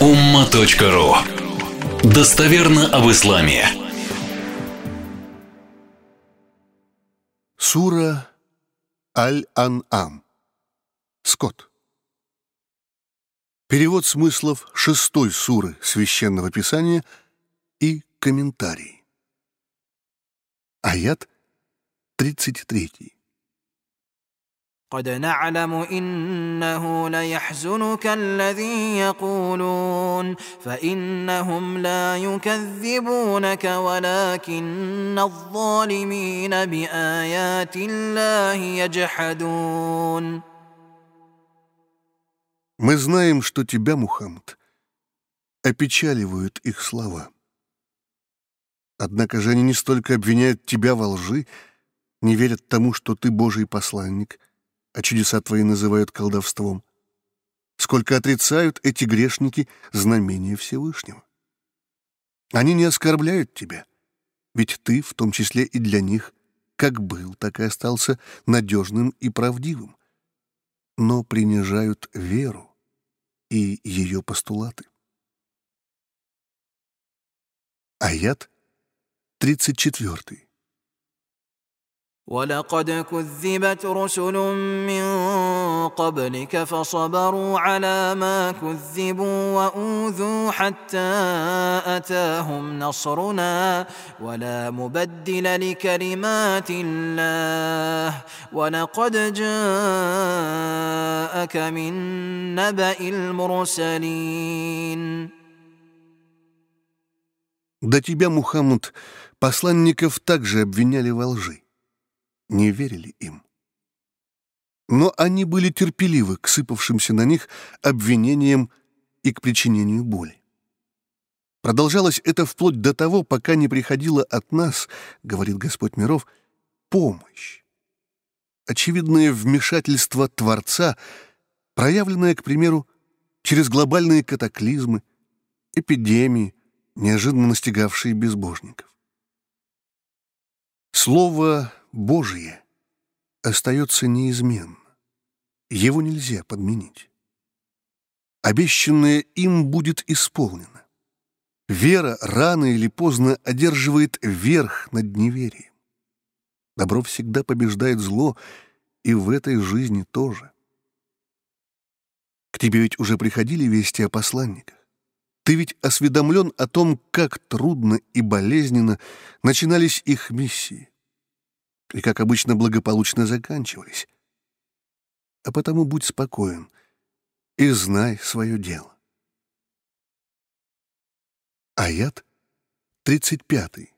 umma.ru Достоверно об исламе. Сура Аль-Ан-Ам. Скот. Перевод смыслов шестой суры Священного Писания и комментарий. Аят 33. قد نعلم انه ليحزنك الذي يقولون فانهم لا يكذبونك ولكن الظالمين بايات الله يجحدون Мы знаем, что тебя, Мухаммад, опечаливают их слова. Однако же они не столько обвиняют тебя во лжи, не верят тому, что ты Божий посланник — а чудеса твои называют колдовством, сколько отрицают эти грешники знамения Всевышнего. Они не оскорбляют тебя, ведь ты, в том числе и для них, как был, так и остался надежным и правдивым, но принижают веру и ее постулаты. Аят 34. ولقد كذبت رسل من قبلك فصبروا على ما كذبوا واوذوا حتى اتاهم نصرنا ولا مبدل لكلمات الله ولقد جاءك من نبا المرسلين До тебя, Мухаммад, посланников также обвиняли во лжи. Не верили им. Но они были терпеливы к сыпавшимся на них обвинениям и к причинению боли. Продолжалось это вплоть до того, пока не приходила от нас, говорит Господь миров, помощь. Очевидное вмешательство Творца, проявленное, к примеру, через глобальные катаклизмы, эпидемии, неожиданно настигавшие безбожников. Слово Божие остается неизменно. Его нельзя подменить. Обещанное им будет исполнено. Вера рано или поздно одерживает верх над неверием. Добро всегда побеждает зло, и в этой жизни тоже. К тебе ведь уже приходили вести о посланниках. Ты ведь осведомлен о том, как трудно и болезненно начинались их миссии и, как обычно, благополучно заканчивались. А потому будь спокоен и знай свое дело. Аят 35.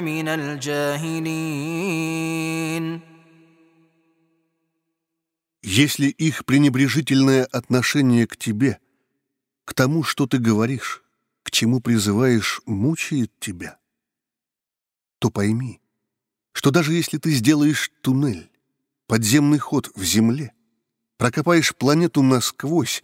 من الجاهلين Если их пренебрежительное отношение к тебе, к тому, что ты говоришь, к чему призываешь, мучает тебя, то пойми, что даже если ты сделаешь туннель, подземный ход в земле, прокопаешь планету насквозь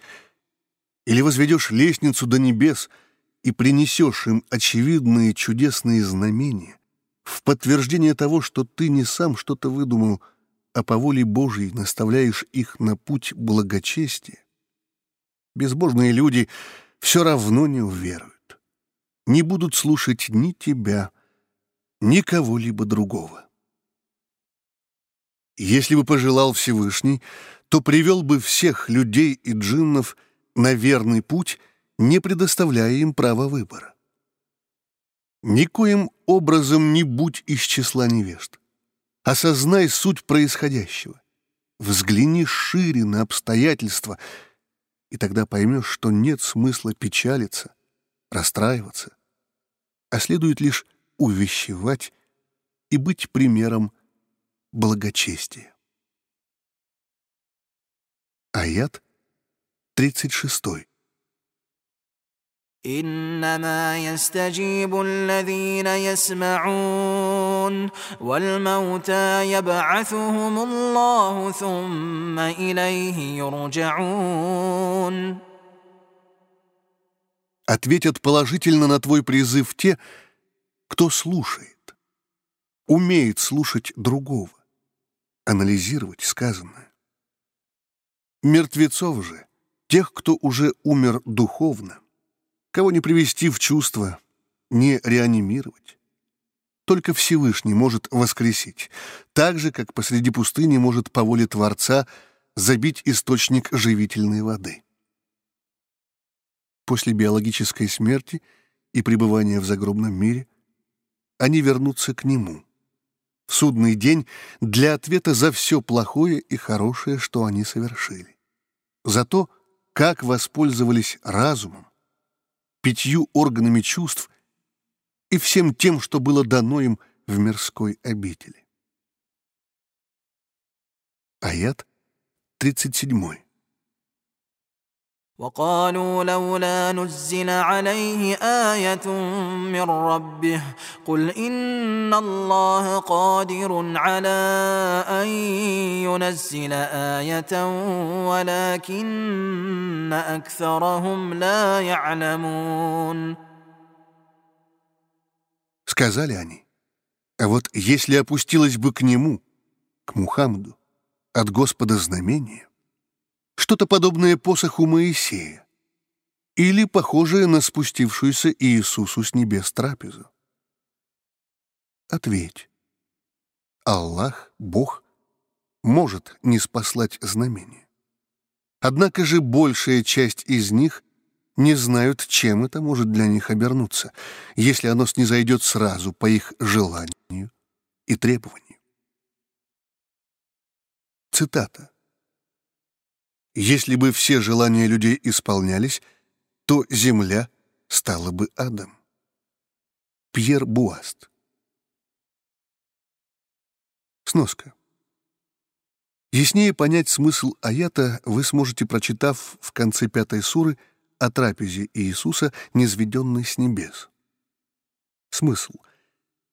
или возведешь лестницу до небес — и принесешь им очевидные чудесные знамения в подтверждение того, что ты не сам что-то выдумал, а по воле Божьей наставляешь их на путь благочестия, безбожные люди все равно не уверуют, не будут слушать ни тебя, ни кого-либо другого. Если бы пожелал Всевышний, то привел бы всех людей и джиннов на верный путь — не предоставляя им права выбора. Никоим образом не будь из числа невежд. Осознай суть происходящего. Взгляни шире на обстоятельства, и тогда поймешь, что нет смысла печалиться, расстраиваться, а следует лишь увещевать и быть примером благочестия. Аят 36. انما يستجيب الذين يسمعون والموتى يبعثهم الله ثم اليه يرجعون Ответят положительно на твой призыв те, кто слушает, умеет слушать другого, анализировать сказанное. Мертвецов же, тех, кто уже умер духовно, кого не привести в чувство, не реанимировать. Только Всевышний может воскресить, так же, как посреди пустыни может по воле Творца забить источник живительной воды. После биологической смерти и пребывания в загробном мире они вернутся к Нему. В судный день для ответа за все плохое и хорошее, что они совершили. За то, как воспользовались разумом, пятью органами чувств и всем тем, что было дано им в мирской обители. Аят 37. وقالوا لولا نزل عليه آية من ربه قل إن الله قادر على أن ينزل آية ولكن أكثرهم لا يعلمون Сказали они, а вот если опустилось бы к нему, к Мухаммаду, от Господа знамение, что-то подобное посоху Моисея или похожее на спустившуюся Иисусу с небес трапезу? Ответь. Аллах, Бог, может не спаслать знамение. Однако же большая часть из них не знают, чем это может для них обернуться, если оно снизойдет сразу по их желанию и требованию. Цитата. Если бы все желания людей исполнялись, то земля стала бы адом. Пьер Буаст Сноска. Яснее понять смысл аята вы сможете, прочитав в конце пятой суры о трапезе Иисуса, низведенной с небес. Смысл.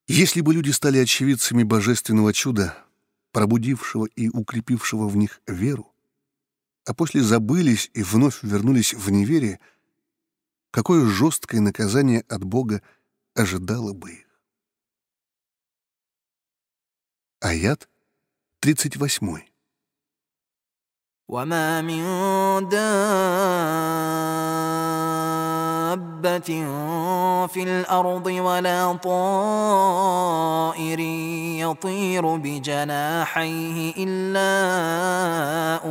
Если бы люди стали очевидцами божественного чуда, пробудившего и укрепившего в них веру, а после забылись и вновь вернулись в неверие, какое жесткое наказание от Бога ожидало бы их. Аят 38. وما من دابة في الأرض ولا طائر يطير بجناحيه إلا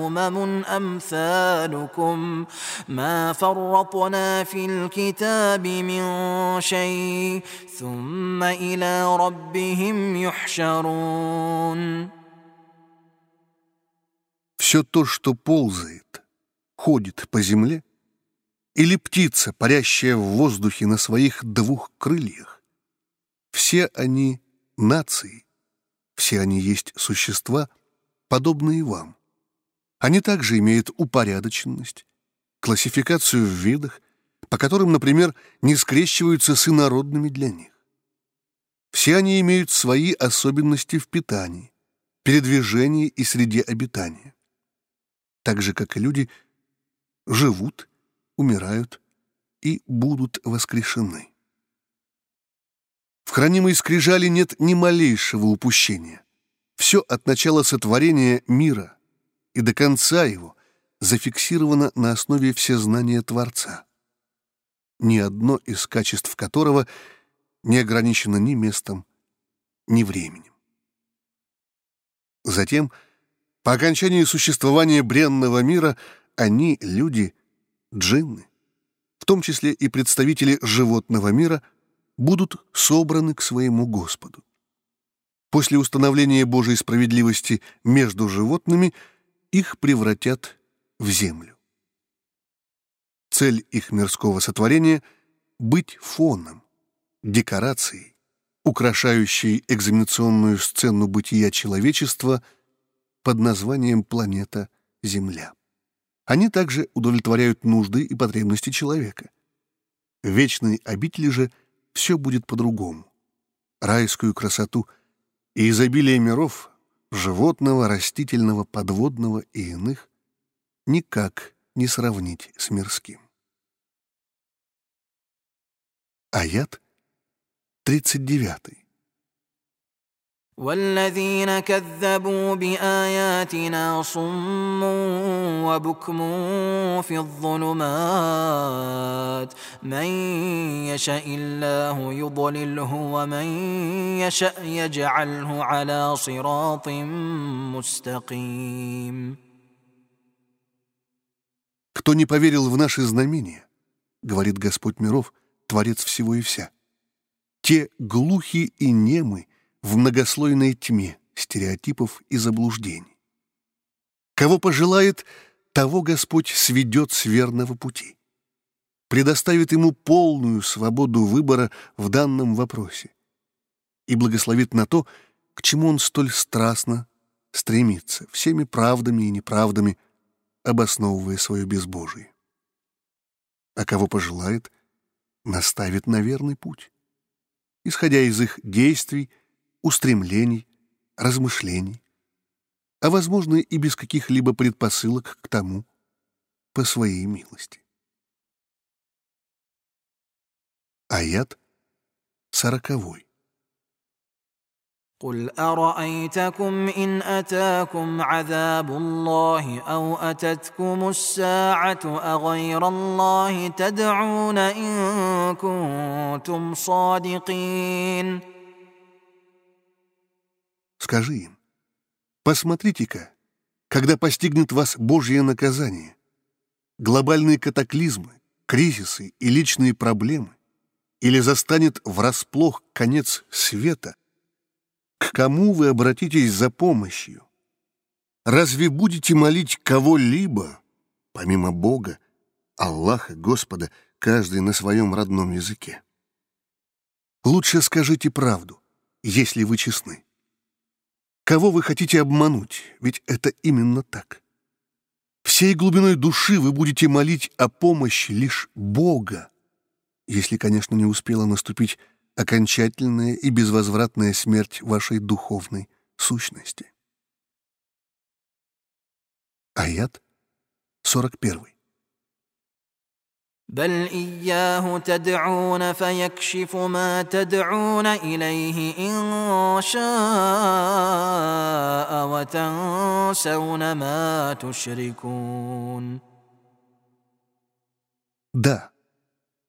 أمم أمثالكم ما فرطنا في الكتاب من شيء ثم إلى ربهم يحشرون Все то, что ползает, ходит по земле, или птица, парящая в воздухе на своих двух крыльях, все они нации, все они есть существа, подобные вам. Они также имеют упорядоченность, классификацию в видах, по которым, например, не скрещиваются с инородными для них. Все они имеют свои особенности в питании, передвижении и среде обитания так же, как и люди, живут, умирают и будут воскрешены. В хранимой скрижали нет ни малейшего упущения. Все от начала сотворения мира и до конца его зафиксировано на основе всезнания Творца, ни одно из качеств которого не ограничено ни местом, ни временем. Затем — по окончании существования бренного мира они, люди, джинны, в том числе и представители животного мира, будут собраны к своему Господу. После установления Божьей справедливости между животными их превратят в землю. Цель их мирского сотворения — быть фоном, декорацией, украшающей экзаменационную сцену бытия человечества — под названием планета Земля. Они также удовлетворяют нужды и потребности человека. В вечной обители же все будет по-другому. Райскую красоту и изобилие миров, животного, растительного, подводного и иных, никак не сравнить с мирским. Аят 39. والذين كذبوا باياتنا صم وبكم في الظلمات من يشاء الله يضلله ومن يشاء يجعله على صراط مستقيم Кто не поверил в наши знамения, говорит Господь миров, Творец всего и вся, те глухи и немы, в многослойной тьме стереотипов и заблуждений. Кого пожелает, того Господь сведет с верного пути, предоставит ему полную свободу выбора в данном вопросе и благословит на то, к чему он столь страстно стремится, всеми правдами и неправдами, обосновывая свое безбожие. А кого пожелает, наставит на верный путь, исходя из их действий устремлений, размышлений, а, возможно, и без каких-либо предпосылок к тому по своей милости. Аят сороковой. قل ارايتكم ان اتاكم عذاب الله او اتتكم الساعه اغير الله تدعون ان كنتم صادقين Скажи им, посмотрите-ка, когда постигнет вас Божье наказание, глобальные катаклизмы, кризисы и личные проблемы, или застанет врасплох конец света, к кому вы обратитесь за помощью? Разве будете молить кого-либо, помимо Бога, Аллаха, Господа, каждый на своем родном языке? Лучше скажите правду, если вы честны. Кого вы хотите обмануть? Ведь это именно так. Всей глубиной души вы будете молить о помощи лишь Бога, если, конечно, не успела наступить окончательная и безвозвратная смерть вашей духовной сущности. Аят 41. بل اياه تدعون فيكشف ما تدعون اليه ان شاء وتنسون ما تشركون Да,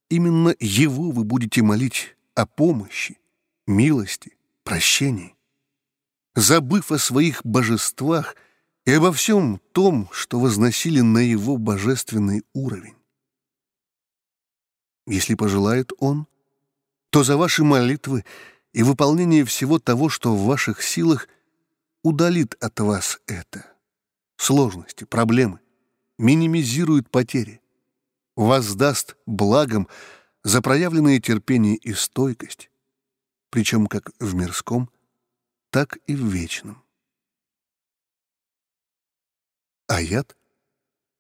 именно Его вы будете молить о помощи, милости, прощении, забыв о своих божествах и обо всем том, что возносили на Его божественный уровень. Если пожелает Он, то за ваши молитвы и выполнение всего того, что в ваших силах, удалит от вас это. Сложности, проблемы, минимизирует потери, воздаст благом за проявленные терпение и стойкость, причем как в мирском, так и в вечном. Аят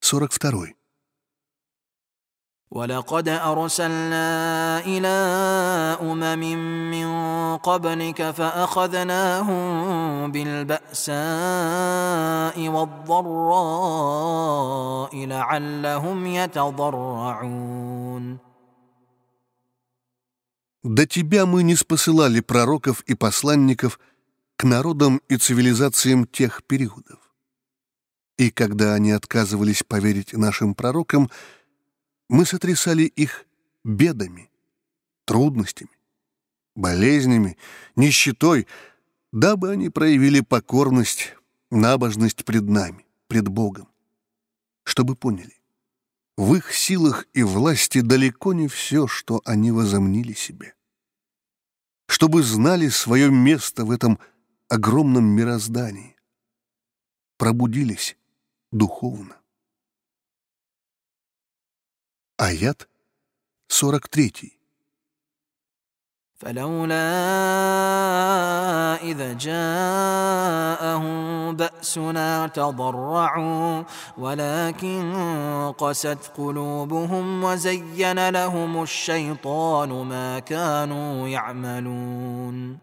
42. ولقد ارسلنا الى امم من قبلك فاخذناهم بالباساء والضراء لعلهم يتضرعون До тебя мы не спосылали пророков и посланников к народам и цивилизациям тех периодов. И когда они отказывались поверить нашим пророкам, мы сотрясали их бедами, трудностями, болезнями, нищетой, дабы они проявили покорность, набожность пред нами, пред Богом. Чтобы поняли, в их силах и власти далеко не все, что они возомнили себе. Чтобы знали свое место в этом огромном мироздании, пробудились духовно. Аят 43. فلولا إذا جاءهم بأسنا تضرعوا ولكن قست قلوبهم وزين لهم الشيطان ما كانوا يعملون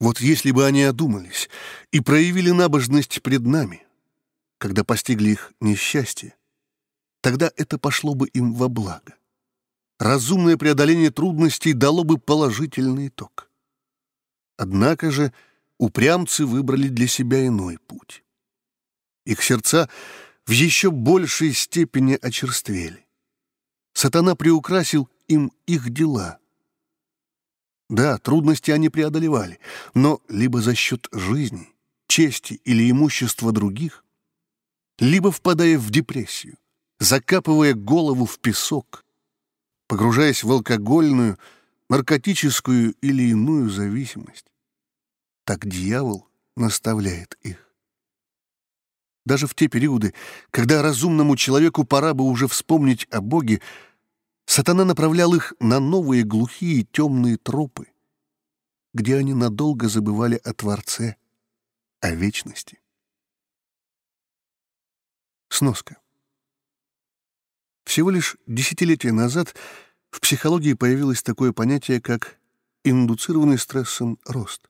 Вот если бы они одумались и проявили набожность пред нами, когда постигли их несчастье, тогда это пошло бы им во благо разумное преодоление трудностей дало бы положительный итог. Однако же упрямцы выбрали для себя иной путь. Их сердца в еще большей степени очерствели. Сатана приукрасил им их дела. Да, трудности они преодолевали, но либо за счет жизни, чести или имущества других, либо впадая в депрессию, закапывая голову в песок, погружаясь в алкогольную, наркотическую или иную зависимость. Так дьявол наставляет их. Даже в те периоды, когда разумному человеку пора бы уже вспомнить о Боге, сатана направлял их на новые глухие темные тропы, где они надолго забывали о Творце, о вечности. Сноска. Всего лишь десятилетия назад в психологии появилось такое понятие, как индуцированный стрессом рост.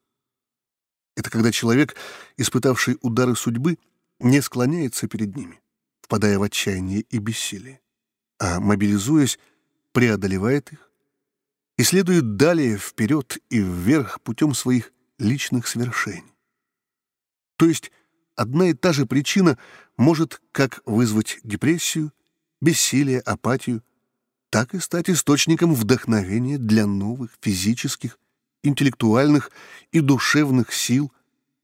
Это когда человек, испытавший удары судьбы, не склоняется перед ними, впадая в отчаяние и бессилие, а, мобилизуясь, преодолевает их и следует далее вперед и вверх путем своих личных свершений. То есть одна и та же причина может как вызвать депрессию, бессилие, апатию, так и стать источником вдохновения для новых физических, интеллектуальных и душевных сил,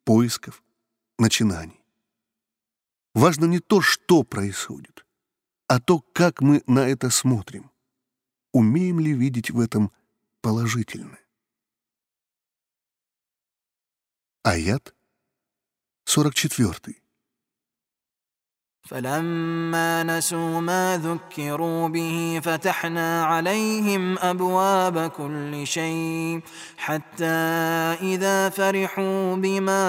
поисков, начинаний. Важно не то, что происходит, а то, как мы на это смотрим. Умеем ли видеть в этом положительное? Аят 44. فلما نسوا ما ذكروا به فتحنا عليهم ابواب كل شيء حتى اذا فرحوا بما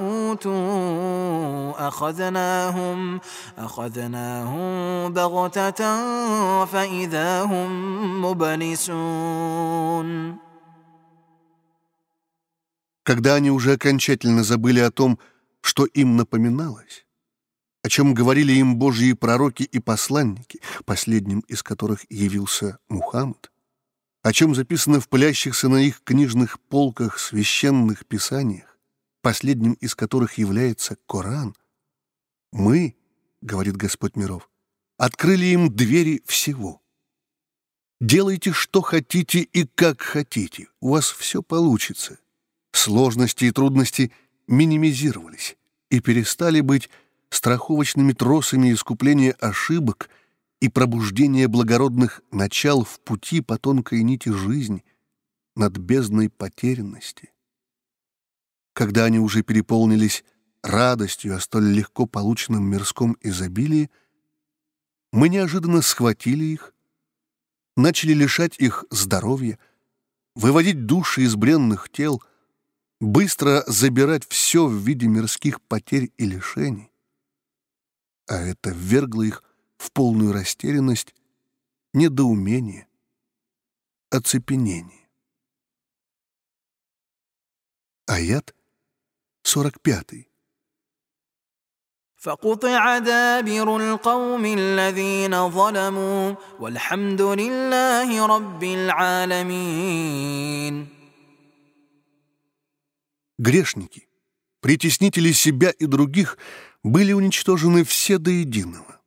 اوتوا اخذناهم اخذناهم بغته فاذا هم مبلسون Когда они уже окончательно забыли о том, что им напоминалось, о чем говорили им божьи пророки и посланники, последним из которых явился Мухаммад, о чем записано в пылящихся на их книжных полках священных писаниях, последним из которых является Коран, мы, говорит Господь миров, открыли им двери всего. Делайте, что хотите и как хотите, у вас все получится. Сложности и трудности минимизировались и перестали быть страховочными тросами искупления ошибок и пробуждения благородных начал в пути по тонкой нити жизни над бездной потерянности. Когда они уже переполнились радостью о столь легко полученном мирском изобилии, мы неожиданно схватили их, начали лишать их здоровья, выводить души из бренных тел, быстро забирать все в виде мирских потерь и лишений а это ввергло их в полную растерянность, недоумение, оцепенение. Аят 45. فقطع دابر القوم الذين ظلموا والحمد لله رب العالمين Грешники, притеснители себя и других — были уничтожены все до единого,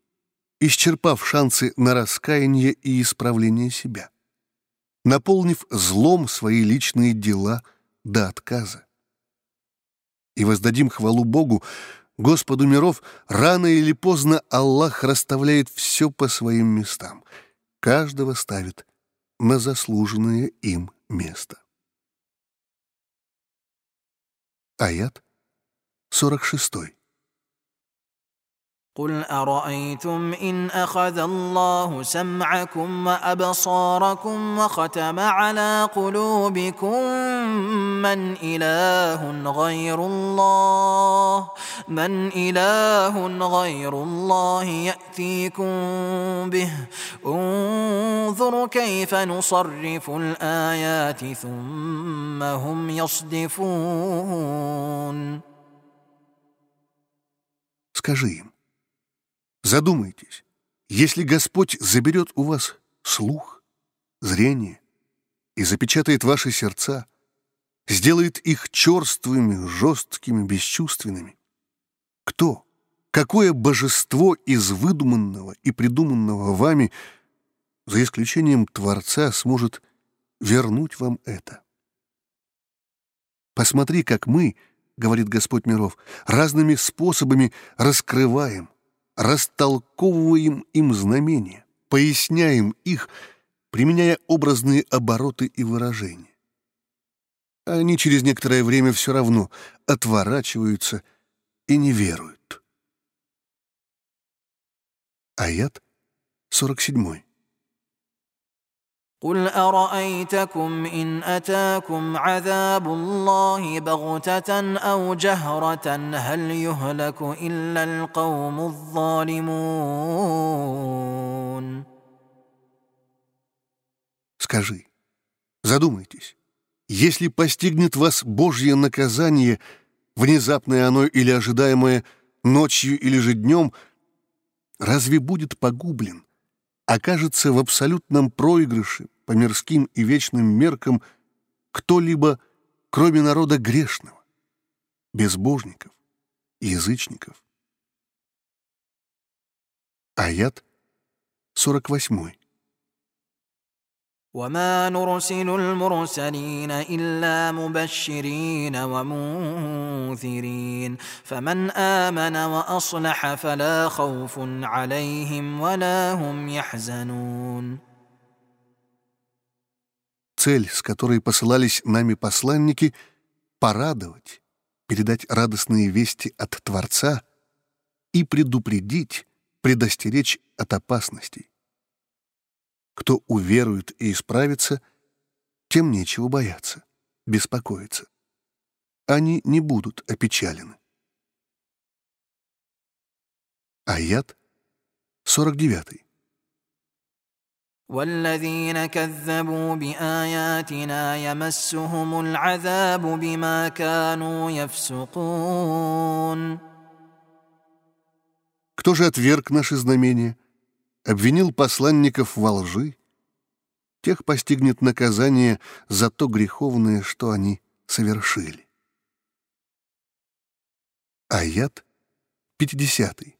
исчерпав шансы на раскаяние и исправление себя, наполнив злом свои личные дела до отказа. И воздадим хвалу Богу, Господу миров, рано или поздно Аллах расставляет все по своим местам, каждого ставит на заслуженное им место. Аят 46. قل ارايتم ان اخذ الله سمعكم وابصاركم وختم على قلوبكم من اله غير الله من اله غير الله ياتيكم به انظر كيف نصرف الايات ثم هم يصدفون Скажи им, Задумайтесь, если Господь заберет у вас слух, зрение и запечатает ваши сердца, сделает их черствыми, жесткими, бесчувственными, кто, какое божество из выдуманного и придуманного вами, за исключением Творца, сможет вернуть вам это? Посмотри, как мы, говорит Господь миров, разными способами раскрываем, растолковываем им знамения, поясняем их, применяя образные обороты и выражения. Они через некоторое время все равно отворачиваются и не веруют. Аят 47. قل ارايتكم ان اتاكم عذاب الله بغته او جهره هل يهلك الا القوم الظالمون Скажи, задумайтесь, если постигнет вас Божье наказание, внезапное оно или ожидаемое ночью или же днем, разве будет погублен окажется в абсолютном проигрыше по мирским и вечным меркам кто-либо, кроме народа грешного, безбожников язычников. Аят 48. وما نرسل المرسلين الا مبشرين ومنذرين فمن امن واصلح فلا خوف عليهم ولا هم يحزنون Цель, с которой посылались нами посланники — порадовать, передать радостные вести от Творца и предупредить, предостеречь от опасностей. Кто уверует и исправится, тем нечего бояться, беспокоиться. Они не будут опечалены. Аят 49. والذين كذبوا باياتنا يمسهم العذاب بما كانوا يفسقون Кто же отверг наши знамения? обвинил посланников во лжи, тех постигнет наказание за то греховное, что они совершили. Аят 50.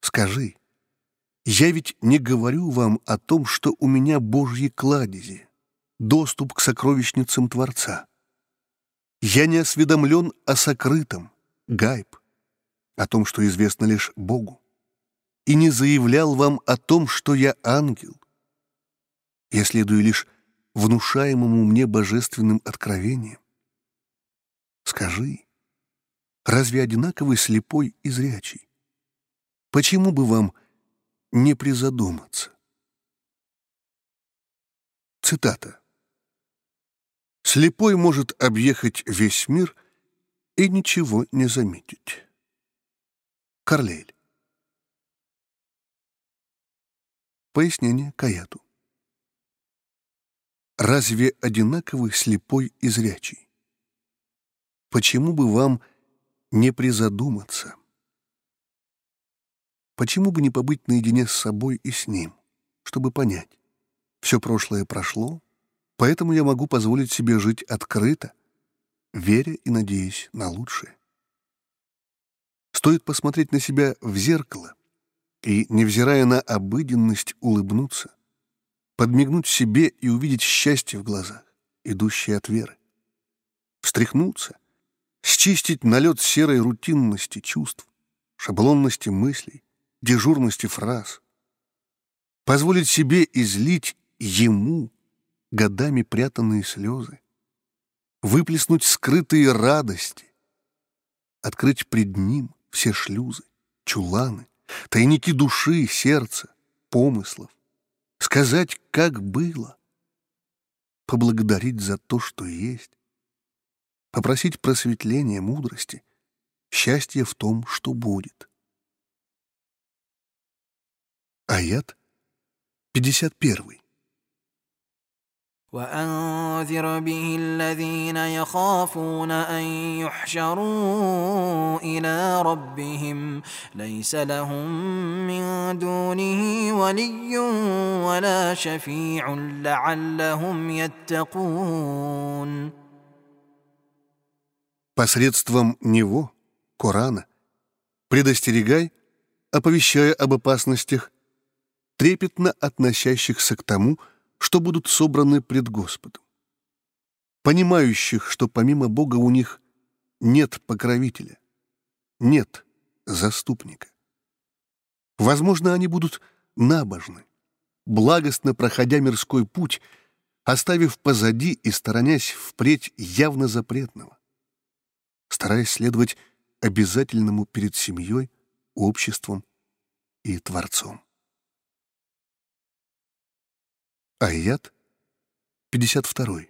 Скажи, я ведь не говорю вам о том, что у меня Божьи кладези, доступ к сокровищницам Творца. Я не осведомлен о сокрытом, гайб, о том, что известно лишь Богу, и не заявлял вам о том, что я ангел. Я следую лишь внушаемому мне божественным откровением. Скажи, разве одинаковый слепой и зрячий? Почему бы вам не призадуматься? Цитата. «Слепой может объехать весь мир и ничего не заметить». Карлейль. Пояснение Каяту. Разве одинаковый слепой и зрячий? Почему бы вам не призадуматься? Почему бы не побыть наедине с собой и с ним, чтобы понять? Все прошлое прошло, поэтому я могу позволить себе жить открыто, веря и надеясь на лучшее. Стоит посмотреть на себя в зеркало и, невзирая на обыденность, улыбнуться, подмигнуть себе и увидеть счастье в глазах, идущее от веры. Встряхнуться, счистить налет серой рутинности чувств, шаблонности мыслей, дежурности фраз. Позволить себе излить ему годами прятанные слезы, выплеснуть скрытые радости, открыть пред ним все шлюзы, чуланы, тайники души, сердца, помыслов, сказать, как было, поблагодарить за то, что есть, попросить просветления, мудрости, счастья в том, что будет. Аят 51. وأنذر به الذين يخافون أن يحشروا إلى ربهم ليس لهم من دونه ولي ولا شفيع لعلهم يتقون Посредством него, Корана, предостерегай, оповещая об опасностях, трепетно относящихся к тому, что будут собраны пред Господом, понимающих, что помимо Бога у них нет покровителя, нет заступника. Возможно, они будут набожны, благостно проходя мирской путь, оставив позади и сторонясь впредь явно запретного, стараясь следовать обязательному перед семьей, обществом и Творцом. Аят 52.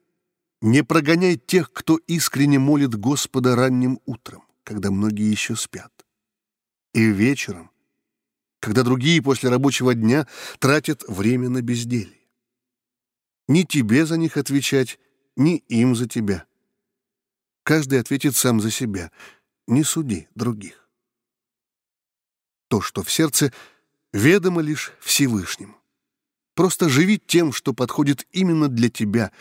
Не прогоняй тех, кто искренне молит Господа ранним утром, когда многие еще спят, и вечером, когда другие после рабочего дня тратят время на безделье. Ни тебе за них отвечать, ни им за тебя. Каждый ответит сам за себя, не суди других. То, что в сердце, ведомо лишь Всевышнему. Просто живи тем, что подходит именно для тебя,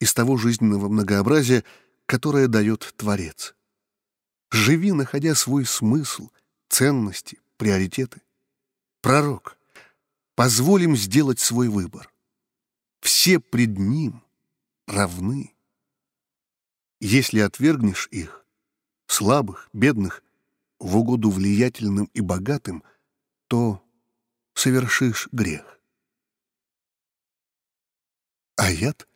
из того жизненного многообразия, которое дает Творец. Живи, находя свой смысл, ценности, приоритеты. Пророк, позволим сделать свой выбор. Все пред Ним равны. Если отвергнешь их, слабых, бедных, в угоду влиятельным и богатым, то совершишь грех. Аят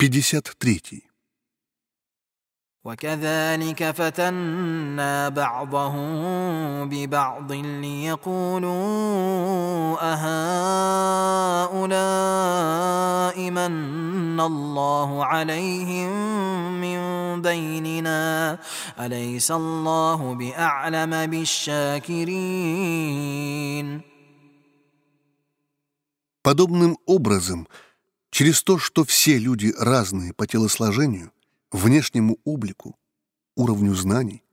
53. وكذلك فتنا بعضهم ببعض ليقولوا أهؤلاء من الله عليهم من بيننا أليس الله بأعلم بالشاكرين Подобным образом – Через то, что все люди разные по телосложению, внешнему облику, уровню знаний,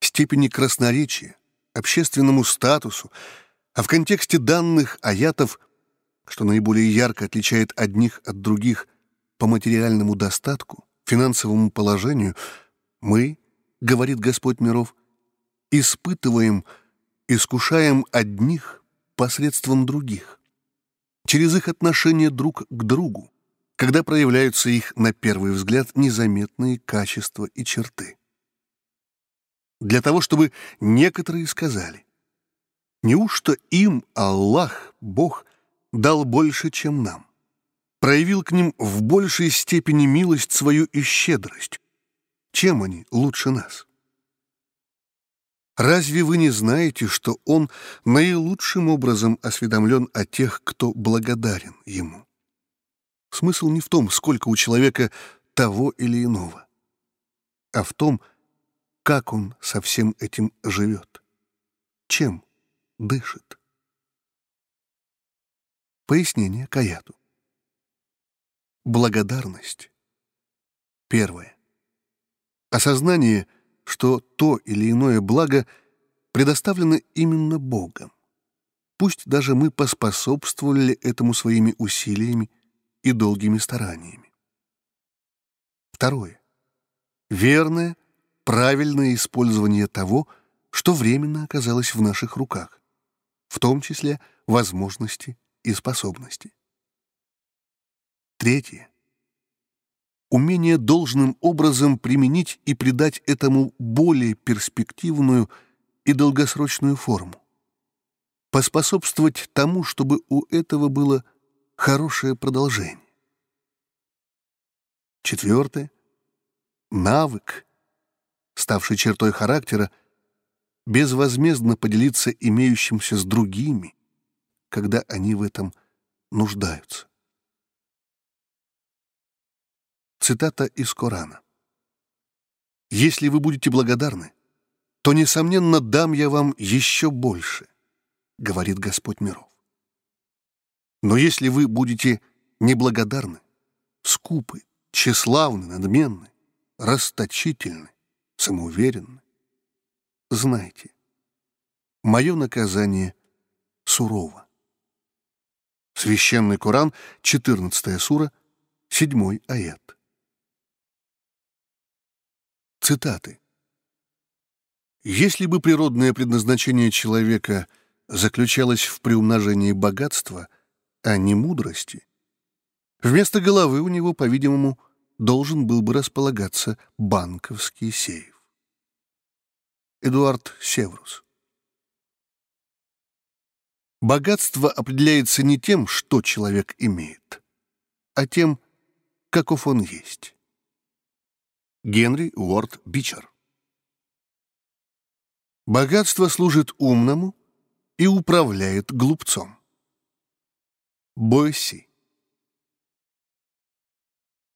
степени красноречия, общественному статусу, а в контексте данных аятов, что наиболее ярко отличает одних от других по материальному достатку, финансовому положению, мы, говорит Господь миров, испытываем, искушаем одних посредством других через их отношение друг к другу, когда проявляются их, на первый взгляд, незаметные качества и черты. Для того, чтобы некоторые сказали, неужто им Аллах, Бог, дал больше, чем нам? Проявил к ним в большей степени милость свою и щедрость. Чем они лучше нас? Разве вы не знаете, что он наилучшим образом осведомлен о тех, кто благодарен ему? Смысл не в том, сколько у человека того или иного. а в том, как он со всем этим живет, чем дышит. Пояснение к аяту. Благодарность. Первое. Осознание, что то или иное благо предоставлено именно Богом. Пусть даже мы поспособствовали этому своими усилиями и долгими стараниями. Второе. Верное, правильное использование того, что временно оказалось в наших руках, в том числе возможности и способности. Третье. Умение должным образом применить и придать этому более перспективную и долгосрочную форму. Поспособствовать тому, чтобы у этого было хорошее продолжение. Четвертое. Навык, ставший чертой характера, безвозмездно поделиться имеющимся с другими, когда они в этом нуждаются. Цитата из Корана. «Если вы будете благодарны, то, несомненно, дам я вам еще больше, говорит Господь миров. Но если вы будете неблагодарны, скупы, тщеславны, надменны, расточительны, самоуверенны, знайте, мое наказание сурово. Священный Коран, 14 сура, 7 аят. Цитаты. Если бы природное предназначение человека заключалось в приумножении богатства, а не мудрости, вместо головы у него, по-видимому, должен был бы располагаться банковский сейф. Эдуард Севрус Богатство определяется не тем, что человек имеет, а тем, каков он есть. Генри Уорд Бичер Богатство служит умному и управляет глупцом. Бойси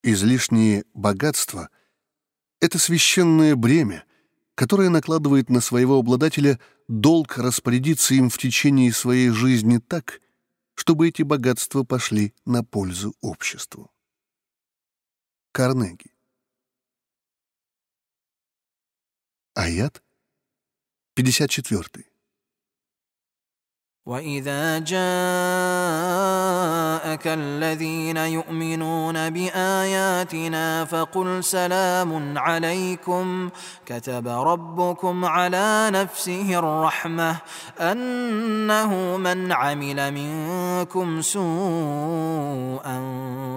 Излишнее богатство — это священное бремя, которое накладывает на своего обладателя долг распорядиться им в течение своей жизни так, чтобы эти богатства пошли на пользу обществу. Карнеги Аят 54. واذا جاءك الذين يؤمنون باياتنا فقل سلام عليكم كتب ربكم على نفسه الرحمه انه من عمل منكم سوءا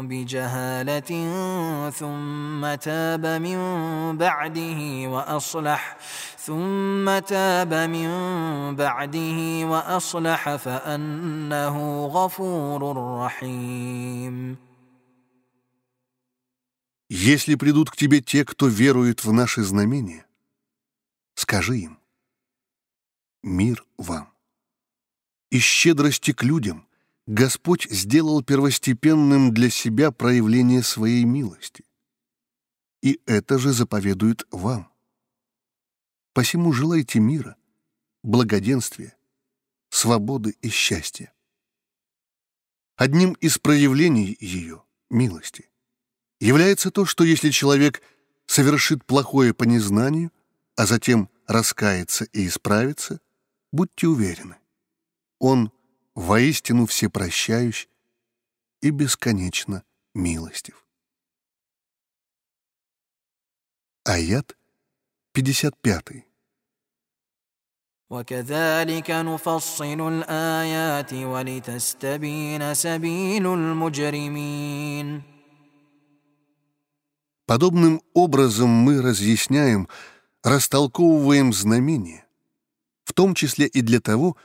بجهاله ثم تاب من بعده واصلح ثم تاب من بعده واصلح فانه غفور رحيم Если придут к тебе те, кто верует в наши знамения, скажи им «Мир вам». Из щедрости к людям Господь сделал первостепенным для себя проявление своей милости. И это же заповедует вам. Посему желайте мира, благоденствия, свободы и счастья. Одним из проявлений ее, милости, является то, что если человек совершит плохое по незнанию, а затем раскается и исправится, будьте уверены, он воистину всепрощающий и бесконечно милостив. Аят 55. وكذلك نفصل الآيات ولتستبين سبيل المجرمين Подобным образом мы разъясняем, растолковываем знамения, в том числе и для того,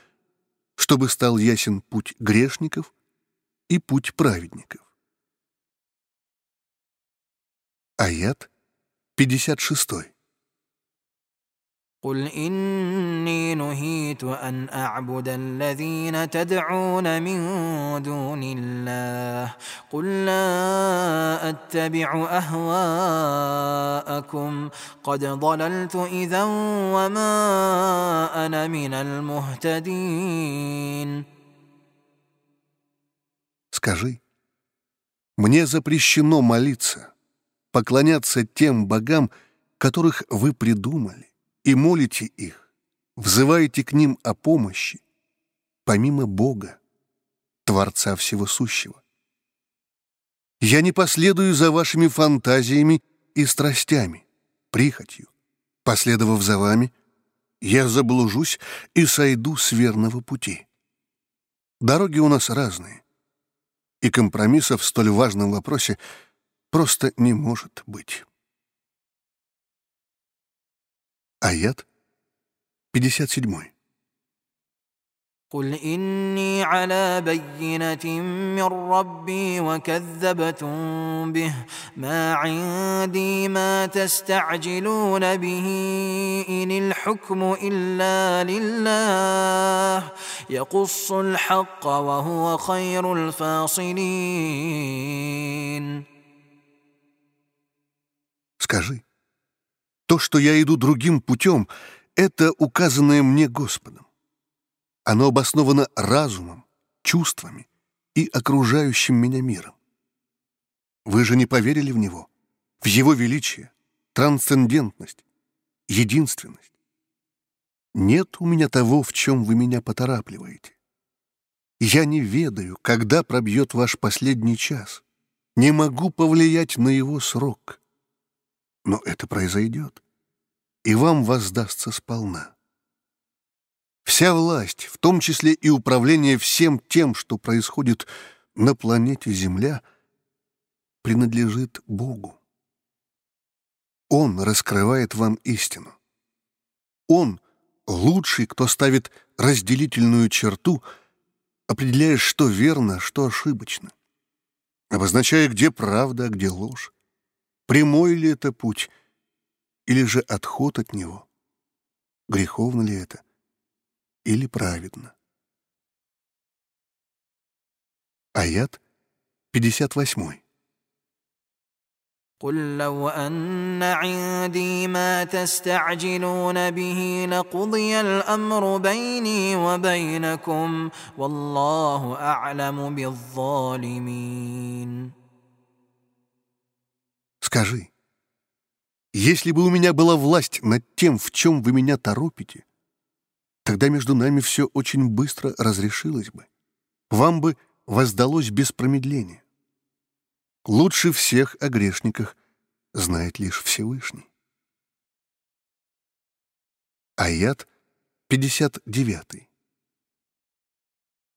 чтобы стал ясен путь грешников и путь праведников. Аят 56. قل إني نهيت أن أعبد الذين تدعون من دون الله قل لا أتبع أهواءكم قد ضللت إذا وما أنا من المهتدين Скажи, мне запрещено молиться, поклоняться тем богам, которых вы придумали, и молите их, взываете к ним о помощи, помимо Бога, Творца Всего Сущего. Я не последую за вашими фантазиями и страстями, прихотью. Последовав за вами, я заблужусь и сойду с верного пути. Дороги у нас разные, и компромиссов в столь важном вопросе просто не может быть. Аят 57. قل إني على بينة من ربي وكذبتم به ما عندي ما تستعجلون به إن الحكم إلا لله يقص الحق وهو خير الفاصلين Скажи, то, что я иду другим путем, это указанное мне Господом. Оно обосновано разумом, чувствами и окружающим меня миром. Вы же не поверили в него, в его величие, трансцендентность, единственность. Нет у меня того, в чем вы меня поторапливаете. Я не ведаю, когда пробьет ваш последний час. Не могу повлиять на его срок. Но это произойдет, и вам воздастся сполна. Вся власть, в том числе и управление всем тем, что происходит на планете Земля, принадлежит Богу. Он раскрывает вам истину. Он — лучший, кто ставит разделительную черту, определяя, что верно, что ошибочно, обозначая, где правда, а где ложь, прямой ли это путь, или же отход от него, греховно ли это — или праведно. Аят 58. قل لو أن عندي ما تستعجلون به لقضي الأمر بيني وبينكم والله أعلم بالظالمين Скажи, если бы у меня была власть над тем, в чем вы меня торопите, тогда между нами все очень быстро разрешилось бы. Вам бы воздалось без промедления. Лучше всех о грешниках знает лишь Всевышний. Аят 59.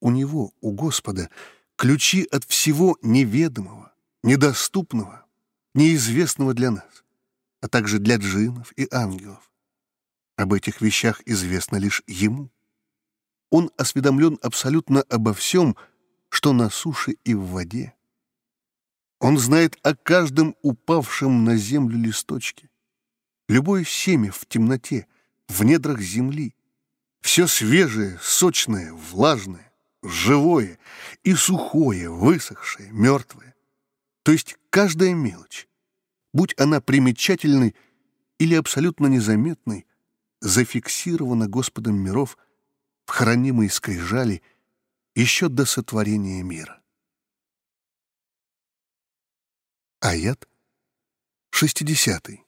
У него, у Господа, ключи от всего неведомого, недоступного, неизвестного для нас, а также для джиннов и ангелов. Об этих вещах известно лишь ему. Он осведомлен абсолютно обо всем, что на суше и в воде. Он знает о каждом упавшем на землю листочке. Любое семя в темноте, в недрах земли. Все свежее, сочное, влажное живое и сухое, высохшее, мертвое. То есть каждая мелочь, будь она примечательной или абсолютно незаметной, зафиксирована Господом миров в хранимой скрижали еще до сотворения мира. Аят 60.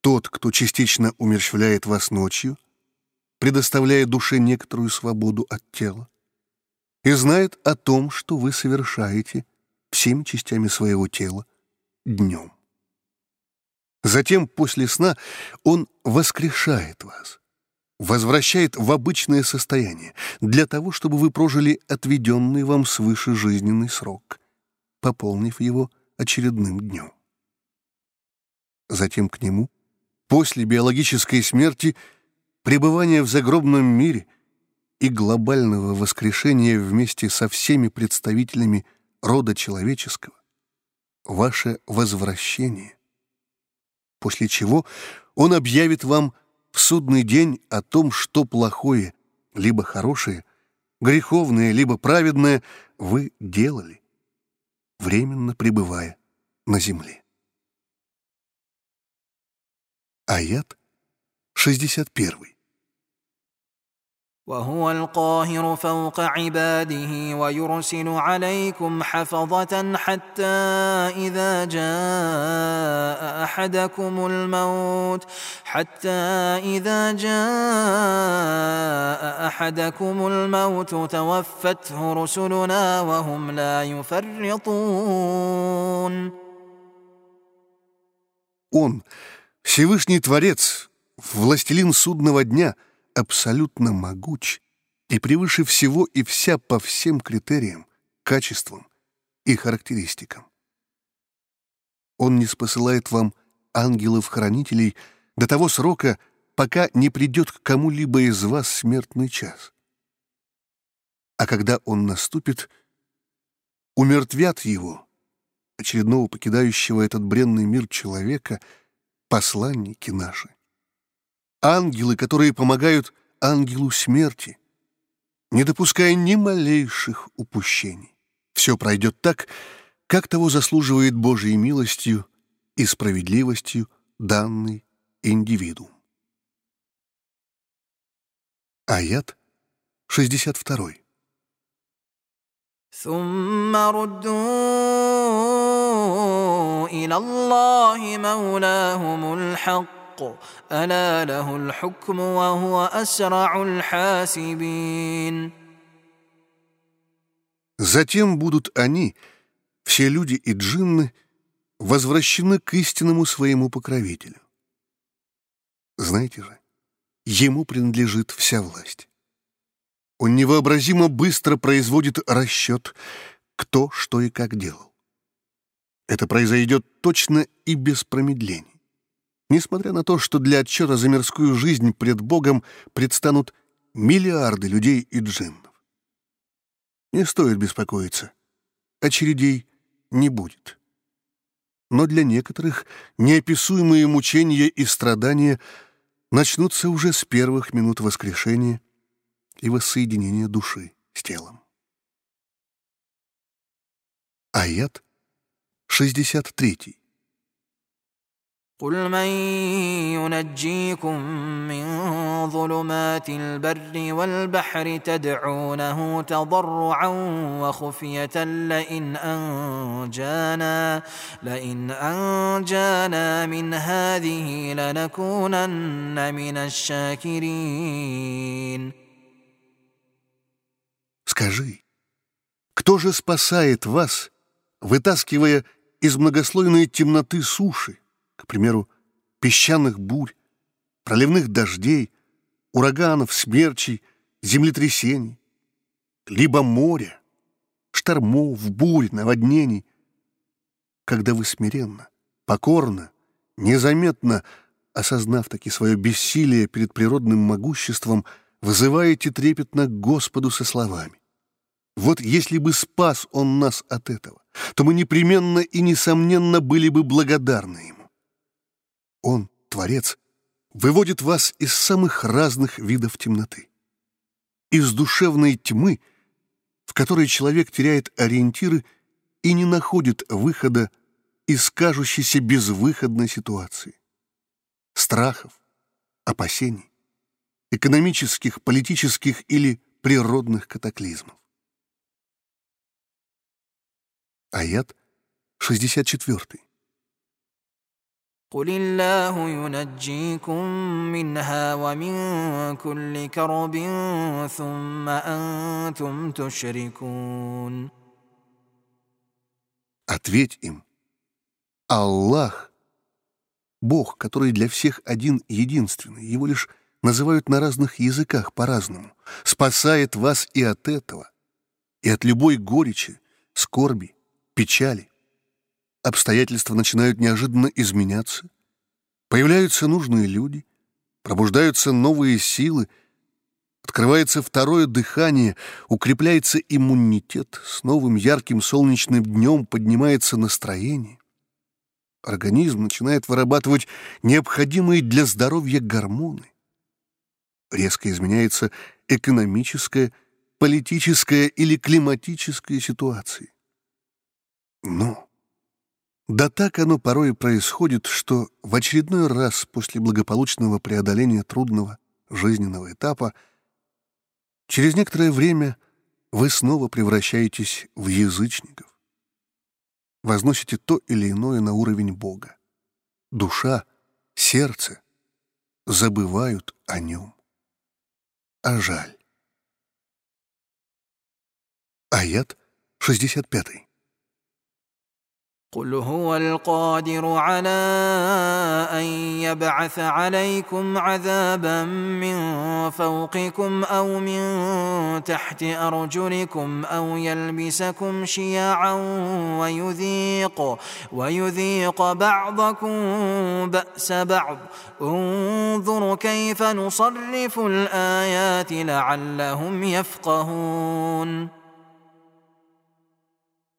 тот, кто частично умерщвляет вас ночью, предоставляя душе некоторую свободу от тела, и знает о том, что вы совершаете всеми частями своего тела днем. Затем, после сна, Он воскрешает вас, возвращает в обычное состояние для того, чтобы вы прожили отведенный вам свыше жизненный срок, пополнив его очередным днем. Затем к Нему — после биологической смерти, пребывания в загробном мире и глобального воскрешения вместе со всеми представителями рода человеческого, ваше возвращение, после чего он объявит вам в судный день о том, что плохое, либо хорошее, греховное, либо праведное вы делали, временно пребывая на земле. Аят 61. وهو القاهر فوق عباده ويرسل عليكم حفظة حتى إذا جاء أحدكم الموت حتى إذا جاء أحدكم الموت توفته رسلنا وهم لا يفرطون. Он Всевышний Творец, властелин судного дня, абсолютно могуч и превыше всего и вся по всем критериям, качествам и характеристикам. Он не спосылает вам ангелов-хранителей до того срока, пока не придет к кому-либо из вас смертный час. А когда он наступит, умертвят его, очередного покидающего этот бренный мир человека — посланники наши. Ангелы, которые помогают ангелу смерти, не допуская ни малейших упущений. Все пройдет так, как того заслуживает Божьей милостью и справедливостью данный индивидуум. Аят 62. ثم ردوا إلى الله مولاهم الحق ألا له الحكم وهو أسرع الحاسبين Затем будут они, все люди и джинны, возвращены к истинному своему покровителю. Знаете же, ему принадлежит вся власть. Он невообразимо быстро производит расчет, кто что и как делал. Это произойдет точно и без промедлений. Несмотря на то, что для отчета за мирскую жизнь пред Богом предстанут миллиарды людей и джиннов. Не стоит беспокоиться. Очередей не будет. Но для некоторых неописуемые мучения и страдания начнутся уже с первых минут воскрешения — и воссоединение души с телом. Аят 63. قل من ينجيكم من ظلمات البر والبحر تدعونه تضرعا وخفية لئن أنجانا لئن أنجانا من هذه لنكونن من الشاكرين Скажи, кто же спасает вас, вытаскивая из многослойной темноты суши, к примеру, песчаных бурь, проливных дождей, ураганов, смерчей, землетрясений, либо моря, штормов, бурь, наводнений, когда вы смиренно, покорно, незаметно, осознав таки свое бессилие перед природным могуществом, вызываете трепетно Господу со словами. Вот если бы спас Он нас от этого, то мы непременно и несомненно были бы благодарны Ему. Он, Творец, выводит вас из самых разных видов темноты. Из душевной тьмы, в которой человек теряет ориентиры и не находит выхода из кажущейся безвыходной ситуации. Страхов, опасений, экономических, политических или природных катаклизмов. Аят 64. قل الله ينجيكم منها ومن كل كرب ثم أنتم تشركون Ответь им. Аллах — Бог, который для всех один единственный, его лишь называют на разных языках по-разному, спасает вас и от этого, и от любой горечи, скорби, печали обстоятельства начинают неожиданно изменяться, появляются нужные люди, пробуждаются новые силы, открывается второе дыхание, укрепляется иммунитет, с новым ярким солнечным днем поднимается настроение. Организм начинает вырабатывать необходимые для здоровья гормоны. Резко изменяется экономическая, политическая или климатическая ситуация. Но да так оно порой происходит, что в очередной раз после благополучного преодоления трудного жизненного этапа через некоторое время вы снова превращаетесь в язычников. Возносите то или иное на уровень Бога. Душа, сердце забывают о нем. А жаль. Аят 65. قل هو القادر على ان يبعث عليكم عذابا من فوقكم او من تحت ارجلكم او يلبسكم شيعا ويذيق ويذيق بعضكم باس بعض انظر كيف نصرف الايات لعلهم يفقهون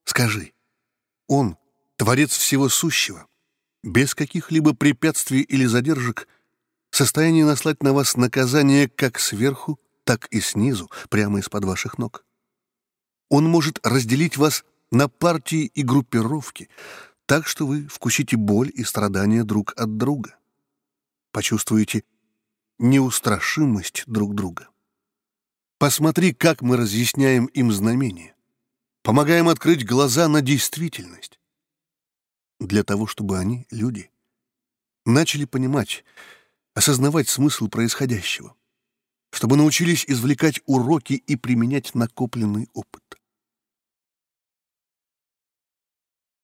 Скажи, Он Творец всего сущего, без каких-либо препятствий или задержек, в состоянии наслать на вас наказание как сверху, так и снизу, прямо из-под ваших ног. Он может разделить вас на партии и группировки, так что вы вкусите боль и страдания друг от друга. Почувствуете неустрашимость друг друга. Посмотри, как мы разъясняем им знамения. Помогаем открыть глаза на действительность для того, чтобы они, люди, начали понимать, осознавать смысл происходящего, чтобы научились извлекать уроки и применять накопленный опыт.